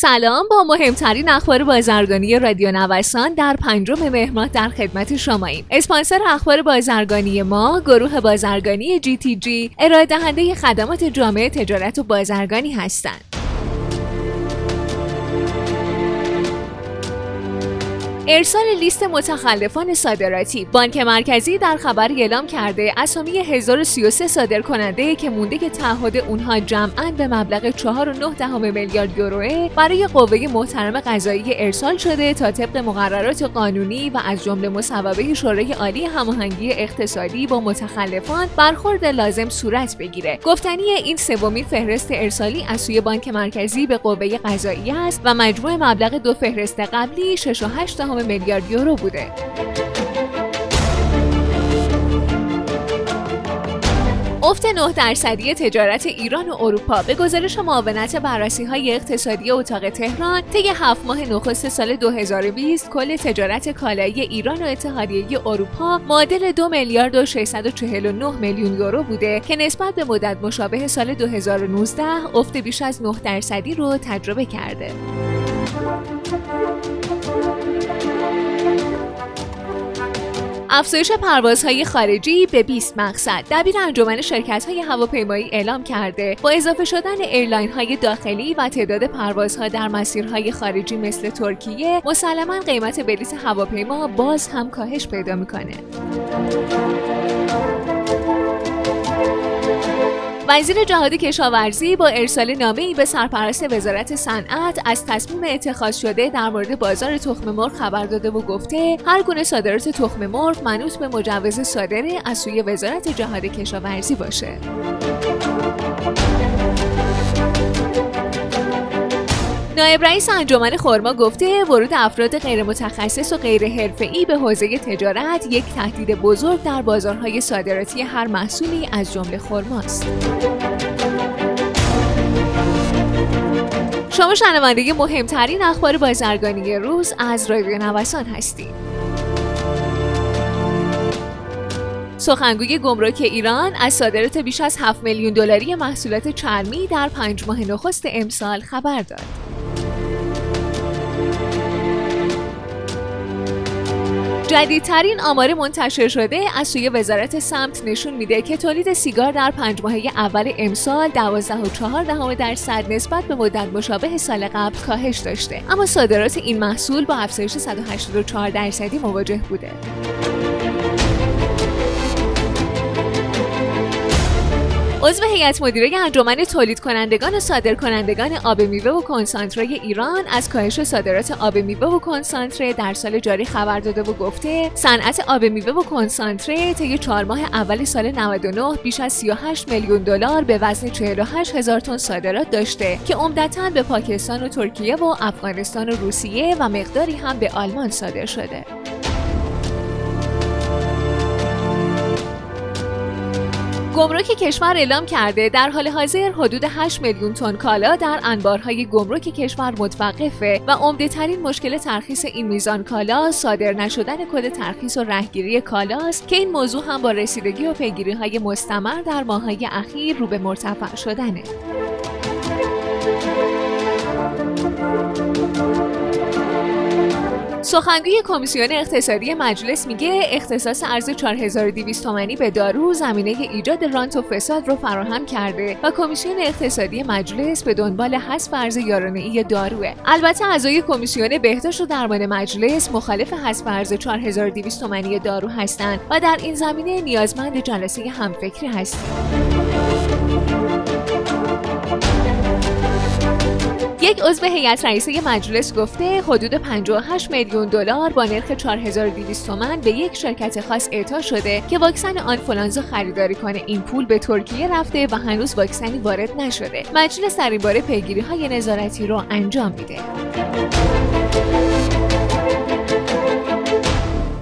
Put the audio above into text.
سلام با مهمترین اخبار بازرگانی رادیو نوسان در پنجم مهر در خدمت شماییم. اسپانسر اخبار بازرگانی ما گروه بازرگانی جی تی جی ارائه دهنده خدمات جامعه تجارت و بازرگانی هستند. ارسال لیست متخلفان صادراتی. بانک مرکزی در خبر اعلام کرده اسامی 1033 صادر کننده که مونده که تعهد اونها جمعا به مبلغ 4.9 میلیارد یوروه برای قوه محترم قضایی ارسال شده تا طبق مقررات قانونی و از جمله مصوبه شورای عالی هماهنگی اقتصادی با متخلفان برخورد لازم صورت بگیره. گفتنی این سومین فهرست ارسالی از سوی بانک مرکزی به قوه قضایی است و مجموع مبلغ دو فهرست قبلی 6.8 میلیارد یورو بوده. افت 9 درصدی تجارت ایران و اروپا به گزارش معاونت بررسی های اقتصادی اتاق تهران طی هفت ماه نخست سال 2020 کل تجارت کالایی ایران و اتحادیه اروپا معادل 2 میلیارد و 649 میلیون یورو بوده که نسبت به مدت مشابه سال 2019 افت بیش از 9 درصدی رو تجربه کرده. افزایش پروازهای خارجی به 20 مقصد. دبیر انجمن شرکت های هواپیمایی اعلام کرده با اضافه شدن ایرلاین های داخلی و تعداد پروازها در مسیرهای خارجی مثل ترکیه مسلما قیمت بلیط هواپیما باز هم کاهش پیدا می‌کنه. وزیر جهاد کشاورزی با ارسال نامه ای به سرپرست وزارت صنعت از تصمیم اتخاذ شده در مورد بازار تخم مرغ خبر داده و گفته هر گونه صادرات تخم مرغ منوط به مجوز صادره از سوی وزارت جهاد کشاورزی باشه. نایب رئیس انجمن خرما گفته ورود افراد غیر متخصص و غیر حرفه‌ای به حوزه تجارت یک تهدید بزرگ در بازارهای صادراتی هر محصولی از جمله خرماست. شما شنونده مهمترین اخبار بازرگانی روز از رادیو نوسان هستید. سخنگوی گمرک ایران از صادرات بیش از 7 میلیون دلاری محصولات چرمی در پنج ماه نخست امسال خبر داد. جدیدترین آمار منتشر شده از سوی وزارت سمت نشون میده که تولید سیگار در پنج ماهه اول امسال 12.4 درصد نسبت به مدت مشابه سال قبل کاهش داشته. اما صادرات این محصول با افزایش 184 درصدی مواجه بوده. عضو هیئت مدیره انجمن تولید کنندگان و صادر کنندگان آب میوه و کنسانتره ایران از کاهش صادرات آب میوه و کنسانتره در سال جاری خبر داده و گفته صنعت آب میوه و کنسانتره طی چهار ماه اول سال 99 بیش از 38 میلیون دلار به وزن 48 هزار تن صادرات داشته که عمدتا به پاکستان و ترکیه و افغانستان و روسیه و مقداری هم به آلمان صادر شده. گمرک کشور اعلام کرده در حال حاضر حدود 8 میلیون تن کالا در انبارهای گمرک کشور متوقفه و عمده ترین مشکل ترخیص این میزان کالا صادر نشدن کد ترخیص و رهگیری کالاست که این موضوع هم با رسیدگی و پیگیری های مستمر در ماههای اخیر رو به مرتفع شدنه. سخنگوی کمیسیون اقتصادی مجلس میگه اختصاص ارز 4200 تومانی به دارو زمینه ایجاد رانت و فساد رو فراهم کرده و کمیسیون اقتصادی مجلس به دنبال حذف ارز ای داروه. البته اعضای کمیسیون بهداشت و درمان مجلس مخالف حذف ارز 4200 تومانی دارو هستند و در این زمینه نیازمند جلسه همفکری هستیم. یک عضو هیئت رئیسه مجلس گفته حدود 58 میلیون دلار با نرخ 4200 تومان به یک شرکت خاص اعطا شده که واکسن آنفولانزا خریداری کنه. این پول به ترکیه رفته و هنوز واکسنی وارد نشده. مجلس در این باره پیگیری های نظارتی رو انجام میده.